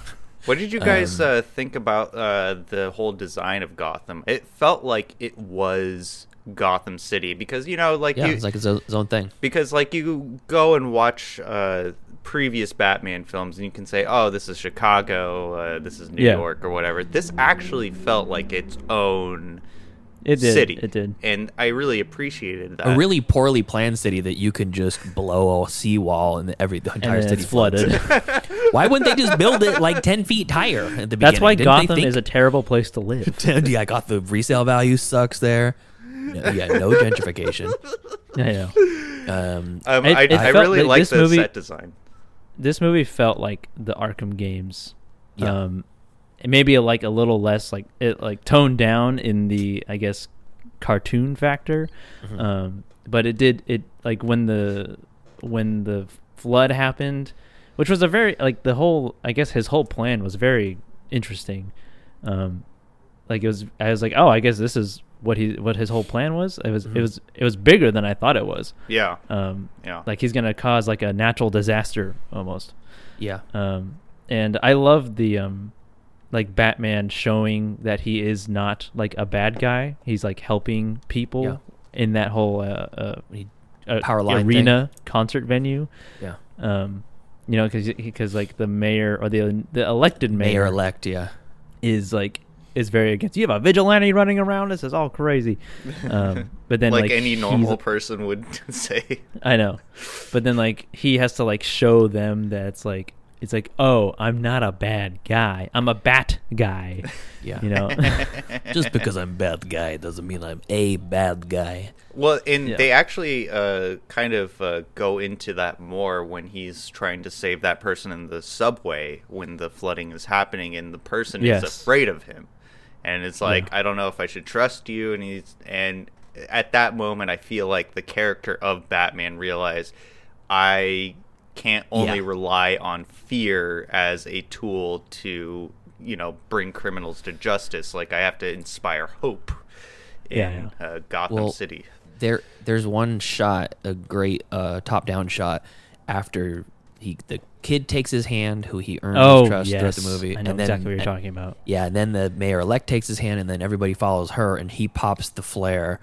What did you guys Um, uh, think about uh, the whole design of Gotham? It felt like it was Gotham City because you know like Yeah, you, it's like its own, own thing. because like you go and watch uh, previous Batman films and you can say, "Oh, this is Chicago, uh, this is New Yeah. York, or whatever." This actually felt like its own It did. city. It did. and I really appreciated that. A really poorly planned city that you can just blow a seawall and every the entire then city it's flooded. [laughs] Why wouldn't they just build it like ten feet higher at the beginning? That's why Didn't Gotham think- is a terrible place to live. [laughs] yeah, I got the resale value sucks there. No, yeah, no [laughs] gentrification. I know. Um, um, It- I, it I really like like this the movie- set design. This movie felt like the Arkham games. Yeah. Um, and maybe like a little less like it like toned down in the I guess cartoon factor. Mm-hmm. Um, but it did it like when the when the flood happened, which was a very like the whole I guess his whole plan was very interesting. Um, like it was I was like, "Oh, I guess this is what he what his whole plan was." It was Mhm. it was it was bigger than I thought it was. Yeah, Um yeah. like he's going to cause like a natural disaster almost. yeah, Um and I love the um like Batman showing that he is not like a bad guy. He's like helping people Yeah. in that whole uh, uh, When he- uh Power line arena concert venue. yeah. Um you know cuz cuz like the mayor or the the elected mayor, Mayor elect, yeah. is like is very against. You have a vigilante running around. This is all crazy. [laughs] Um, but then like, like, any normal person would [laughs] say. I know, but then like he has to like show them that it's like it's like oh I'm not a bad guy. I'm a bat guy. [laughs] Yeah. You know. [laughs] Just because I'm bad guy doesn't mean I'm a bad guy. Well, and Yeah. they actually uh, kind of uh, go into that more when he's trying to save that person in the subway when the flooding is happening, and the person Yes. is afraid of him, and it's like I don't know if I should trust you, and he's and at that moment I feel like the character of Batman realized I can't only Yeah. rely on fear as a tool to you know bring criminals to justice. Like I have to inspire hope in Yeah, Uh, Gotham Well, City. There, there's one shot, a great uh, top-down shot after he the kid takes his hand, who he earns oh his trust yes, throughout the movie, I know and then exactly what you're and- talking about. Yeah, and then the mayor elect takes his hand, and then everybody follows her, and he pops the flare,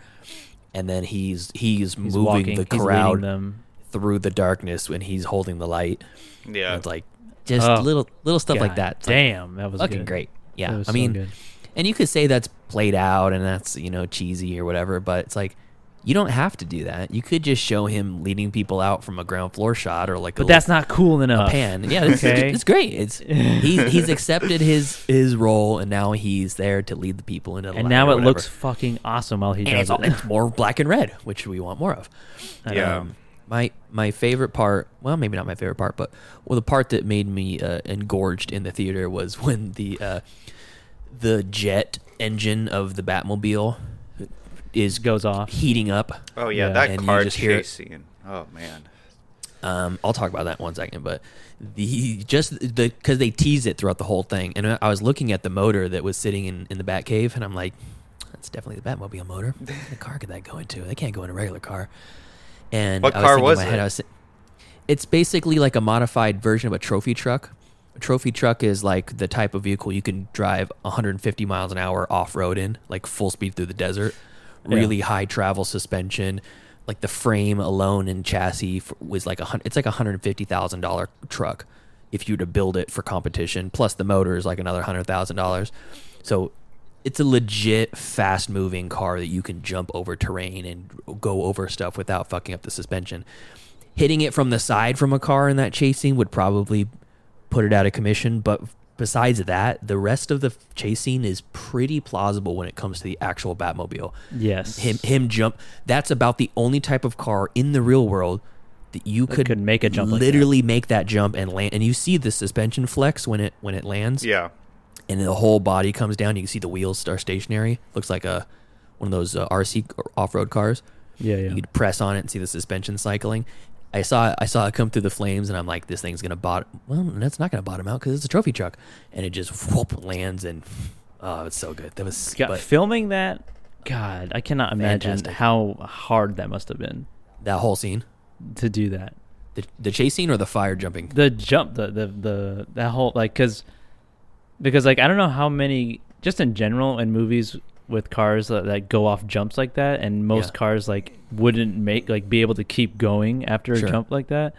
and then he's he's, He's moving walking. the he's crowd them. Through the darkness when he's holding the light. Yeah. And it's like just Oh, little little stuff like that. It's like, Damn, that was fucking good. great. Yeah, I so mean, good. and you could say that's played out and that's you know cheesy or whatever, but it's like you don't have to do that. You could just show him leading people out from a ground floor shot or like a but that's not cool little enough. pan. Yeah, it's, Okay. it's great. It's [laughs] he's he's accepted his his role and now he's there to lead the people into the and now it whatever. looks fucking awesome while he and does it's, it. it's more black and red, which we want more of. Yeah. Um, my my favorite part, well, maybe not my favorite part, but well, the part that made me uh, engorged in the theater was [laughs] when the uh, the jet engine of the Batmobile is Goes off. heating up. Oh yeah, Yeah. that And you car just chase scene. Oh man. Um, I'll talk about that in one second, but the just the because they tease it throughout the whole thing, and I was looking at the motor that was sitting in in the Batcave, and I'm like, that's definitely the Batmobile motor. [laughs] What kind of car could that go into? They can't go in a regular car. And What I was car was my it? Head, I was, it's basically like a modified version of a trophy truck. A trophy truck is like the type of vehicle you can drive 150 miles an hour off road in, like full speed through the desert. Yeah. Really high travel suspension. Like the frame alone and chassis was like a it's like a hundred fifty thousand dollar truck if you were to build it for competition. Plus the motor is like another hundred thousand dollars. So it's a legit fast moving car that you can jump over terrain and go over stuff without fucking up the suspension. Hitting it from the side from a car in that chasing would probably put it out of commission, but besides that, the rest of the chasing is pretty plausible when it comes to the actual Batmobile. Yes. Him him jump that's about the only type of car in the real world that you could, could make a jump like that. literally make that jump and land and you see the suspension flex when it when it lands Yeah. And the whole body comes down. You can see the wheels are stationary. Looks like a one of those uh, RC off road cars. Yeah, yeah. You could press on it and see the suspension cycling. I saw I saw it come through the flames, and I'm like, this thing's gonna bottom. Well, that's not gonna bottom out because it's a trophy truck, and it just whoop lands and oh, it's so good. That was God, but filming that, God, I cannot imagine Fantastic. how hard that must have been that whole scene, to do that. the the chase scene or the fire jumping. The jump, the the the that whole like because because like I don't know how many just in general in movies with cars that, that go off jumps like that, and most Yeah. cars like wouldn't make like be able to keep going after Sure. a jump like that.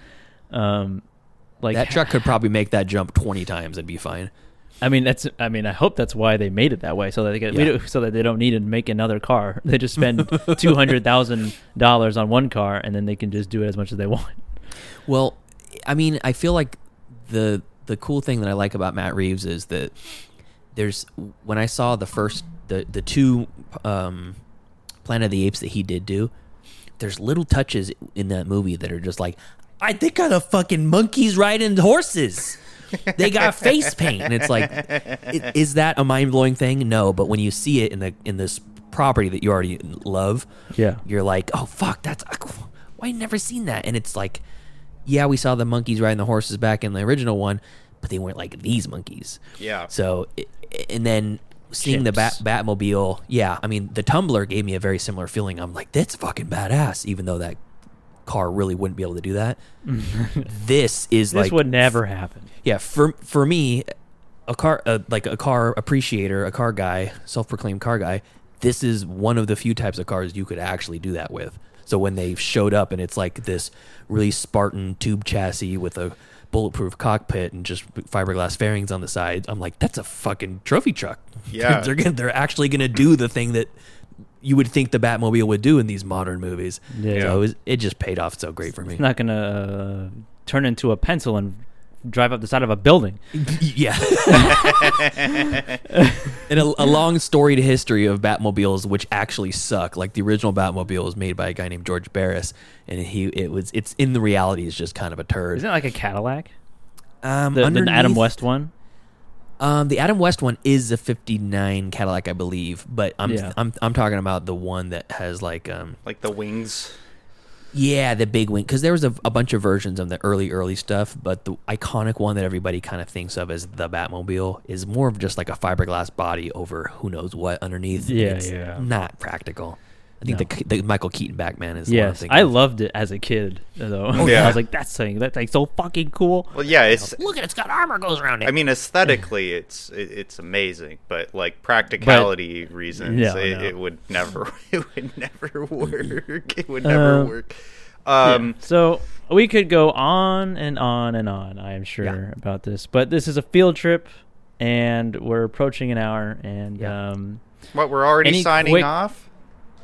Um, like that truck could probably make that jump 20 times and be fine. I mean, that's. I mean, I hope that's why they made it that way, so that they get, Yeah. don't- so that they don't need to make another car. [laughs] They just spend [laughs] two hundred thousand dollars on one car, and then they can just do it as much as they want. Well, I mean, I feel like the the cool thing that I like about Matt Reeves is that there's when I saw the first the the two um, Planet of the Apes that he did do, there's little touches in that movie that are just like, I think of the fucking monkeys riding horses. They got face paint, and it's like, is that a mind blowing thing? No, but when you see it in the in this property that you already love, Yeah. you're like, oh fuck, that's why I never seen that. And it's like, yeah, we saw the monkeys riding the horses back in the original one, but they weren't like these monkeys. Yeah. So, and then seeing the Bat- Batmobile, yeah, I mean, the Tumbler gave me a very similar feeling. I'm like, that's fucking badass, even though that car really wouldn't be able to do that. [laughs] this is This like would never happen. yeah, for for me, a car uh, like a car appreciator, a car guy, self-proclaimed car guy. This is one of the few types of cars you could actually do that with. So when they showed up and it's like this really Spartan tube chassis with a bulletproof cockpit and just fiberglass fairings on the sides, I'm like, that's a fucking trophy truck. [laughs] Yeah. they're gonna, they're actually gonna do the thing that you would think the Batmobile would do in these modern movies. Yeah. So it, was, it just paid off so great for me. It's not gonna uh, turn into a pencil and drive up the side of a building. [laughs] Yeah. [laughs] and a, a long storied history of Batmobiles, which actually suck. Like the original Batmobile was made by a guy named George Barris, and he it was it's in the reality is just kind of a turd. Isn't it like a Cadillac? Um, The, the Adam West one. Um, the Adam West one is a '59 Cadillac, I believe, but I'm Yeah. I'm I'm talking about the one that has like um Like the wings. Yeah the big wing because there was a, a bunch of versions of the early early stuff, but the iconic one that everybody kind of thinks of as the Batmobile is more of just like a fiberglass body over who knows what underneath. Yeah, It's yeah. Not practical. I think No. the, the Michael Keaton Batman is. the one I'm Yes, I loved it as a kid. Though [laughs] yeah. I was like, "That's thing. That's like so fucking cool." Well, yeah, it's. Look at it, it's got armor goes around it. I mean, aesthetically, it's it, it's amazing, but like practicality reasons, Yeah, it, no. it would never [laughs] it would never work. It would never Um, work. Um, So we could go on and on and on. I am sure Yeah. about this, but this is a field trip, and we're approaching an hour. And Yeah. um, what we're already signing quick- off.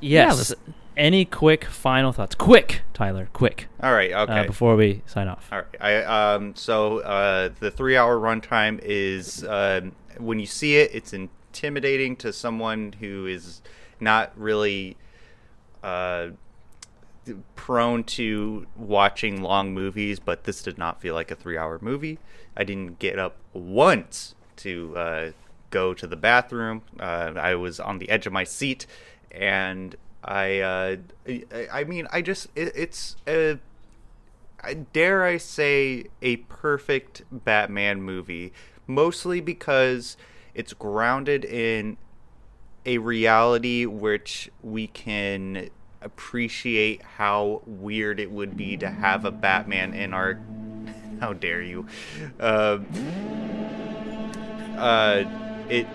Yes, let's- any quick final thoughts? Quick, Tyler, quick. All right. Okay. Uh, before we sign off. All right. I um so uh the three hour runtime is um when you see it, it's intimidating to someone who is not really uh prone to watching long movies, but this did not feel like a three hour movie. I didn't get up once to uh, go to the bathroom. Uh, I was on the edge of my seat, and I, uh, I, mean, I just, it, it's, a dare I say, a perfect Batman movie, mostly because it's grounded in a reality which we can appreciate how weird it would be to have a Batman in our. [laughs] How dare you? Uh, uh, it.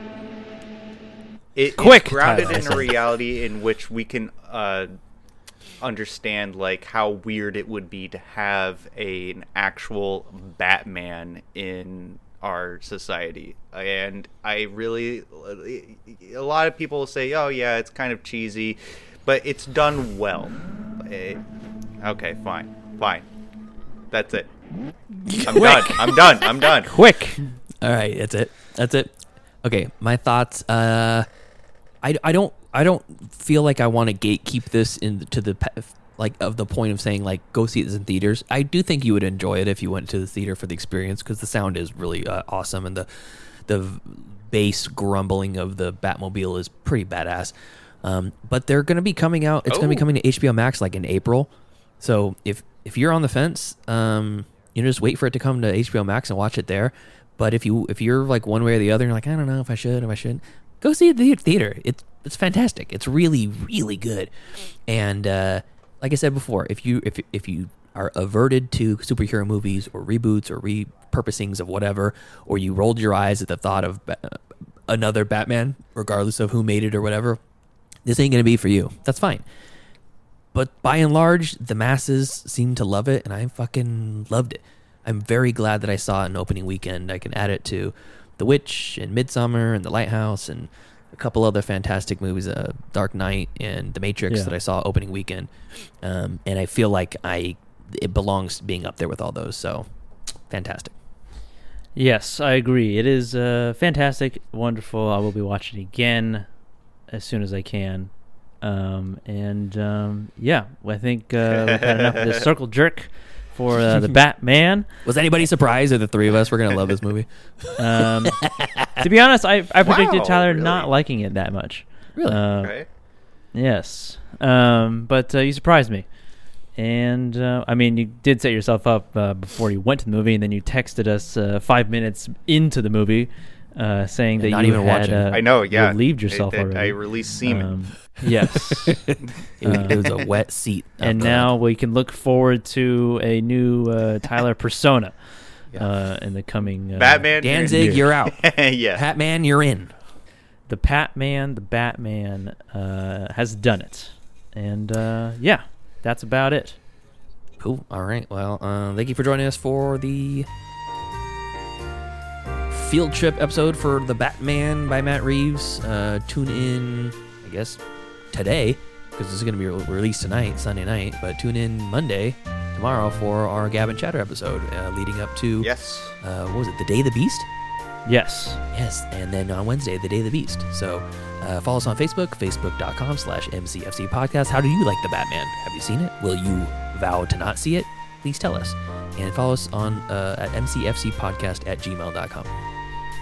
It, Quick, it's grounded Tyler, in a reality in which we can uh, understand like how weird it would be to have a, an actual Batman in our society. And I really, a lot of people will say, "Oh yeah, it's kind of cheesy," but it's done well. Eh, okay, fine, fine. That's it. I'm done. I'm done. I'm done. Quick. All right, that's it. That's it. Okay, my thoughts. Uh, I, I don't I don't feel like I want to gatekeep this in to the like of the point of saying like go see this in theaters. I do think you would enjoy it if you went to the theater for the experience because the sound is really uh, awesome and the the bass grumbling of the Batmobile is pretty badass. Um, but they're going to be coming out. It's going to be Oh. coming to HBO Max like in April. So if if you're on the fence, um, you know, just wait for it to come to HBO Max and watch it there. But if you if you're like one way or the other, you're like I don't know if I should, if I shouldn't, go see the theater. It's it's fantastic. It's really really good. And uh, like I said before, if you if if you are averted to superhero movies or reboots or repurposings of whatever, or you rolled your eyes at the thought of Ba- another Batman, regardless of who made it or whatever. This ain't gonna be for you. That's fine. But by and large, the masses seem to love it, and I fucking loved it. I'm very glad that I saw it in opening weekend. I can add it to The Witch and Midsommar and The Lighthouse and a couple other fantastic movies, uh, Dark Knight and The Matrix Yeah. that I saw opening weekend. Um, and I feel like I it belongs being up there with all those. So fantastic. Yes, I agree. It is uh, fantastic, wonderful. I will be watching it again as soon as I can. Um, and um, yeah, I think uh, we've had enough of this [laughs] circle jerk for uh, the Batman. [laughs] Was anybody surprised that the three of us were gonna love this movie? Um, to be honest, I, I predicted Wow, Tyler really? not liking it that much. Really? Uh, Right? Yes. Um, but uh, you surprised me. And uh, I mean, you did set yourself up uh, before you went to the movie, and then you texted us uh, five minutes into the movie, uh, saying And that not you even had watching. uh, I know, yeah. relieved yourself I, I, already. I released semen. Um, [laughs] yes. [laughs] it, was, it was a wet seat. [laughs] and the- now we can look forward to a new uh, Tyler persona uh, in the coming uh, Batman. Danzig, you're out. yeah. Batman, you're in. The Patman, the Batman uh, has done it, and uh, yeah, that's about it. Cool. All right. Well, uh, thank you for joining us for the field trip episode for the Batman by Matt Reeves. Uh, tune in, I guess, today because this is going to be re- released tonight, Sunday night. But tune in Monday, tomorrow, for our Gavin Chatter episode, uh, leading up to Yes. uh, what was it, the Day of the Beast? Yes. Yes, and then on Wednesday, the Day of the Beast. So uh, follow us on Facebook, facebook.com slash MCFC podcast. How do you like the Batman? Have you seen it? Will you vow to not see it? Please tell us. And follow us on uh, at MCFC podcast at gmail.com.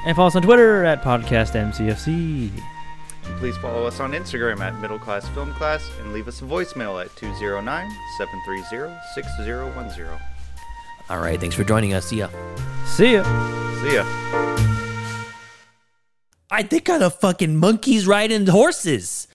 And follow us on Twitter at PodcastMCFC. And please follow us on Instagram at Middle Class Film Class and leave us a voicemail at 209 730 6010. All right, thanks for joining us. See ya. See ya. See ya. I think of the fucking monkeys riding horses.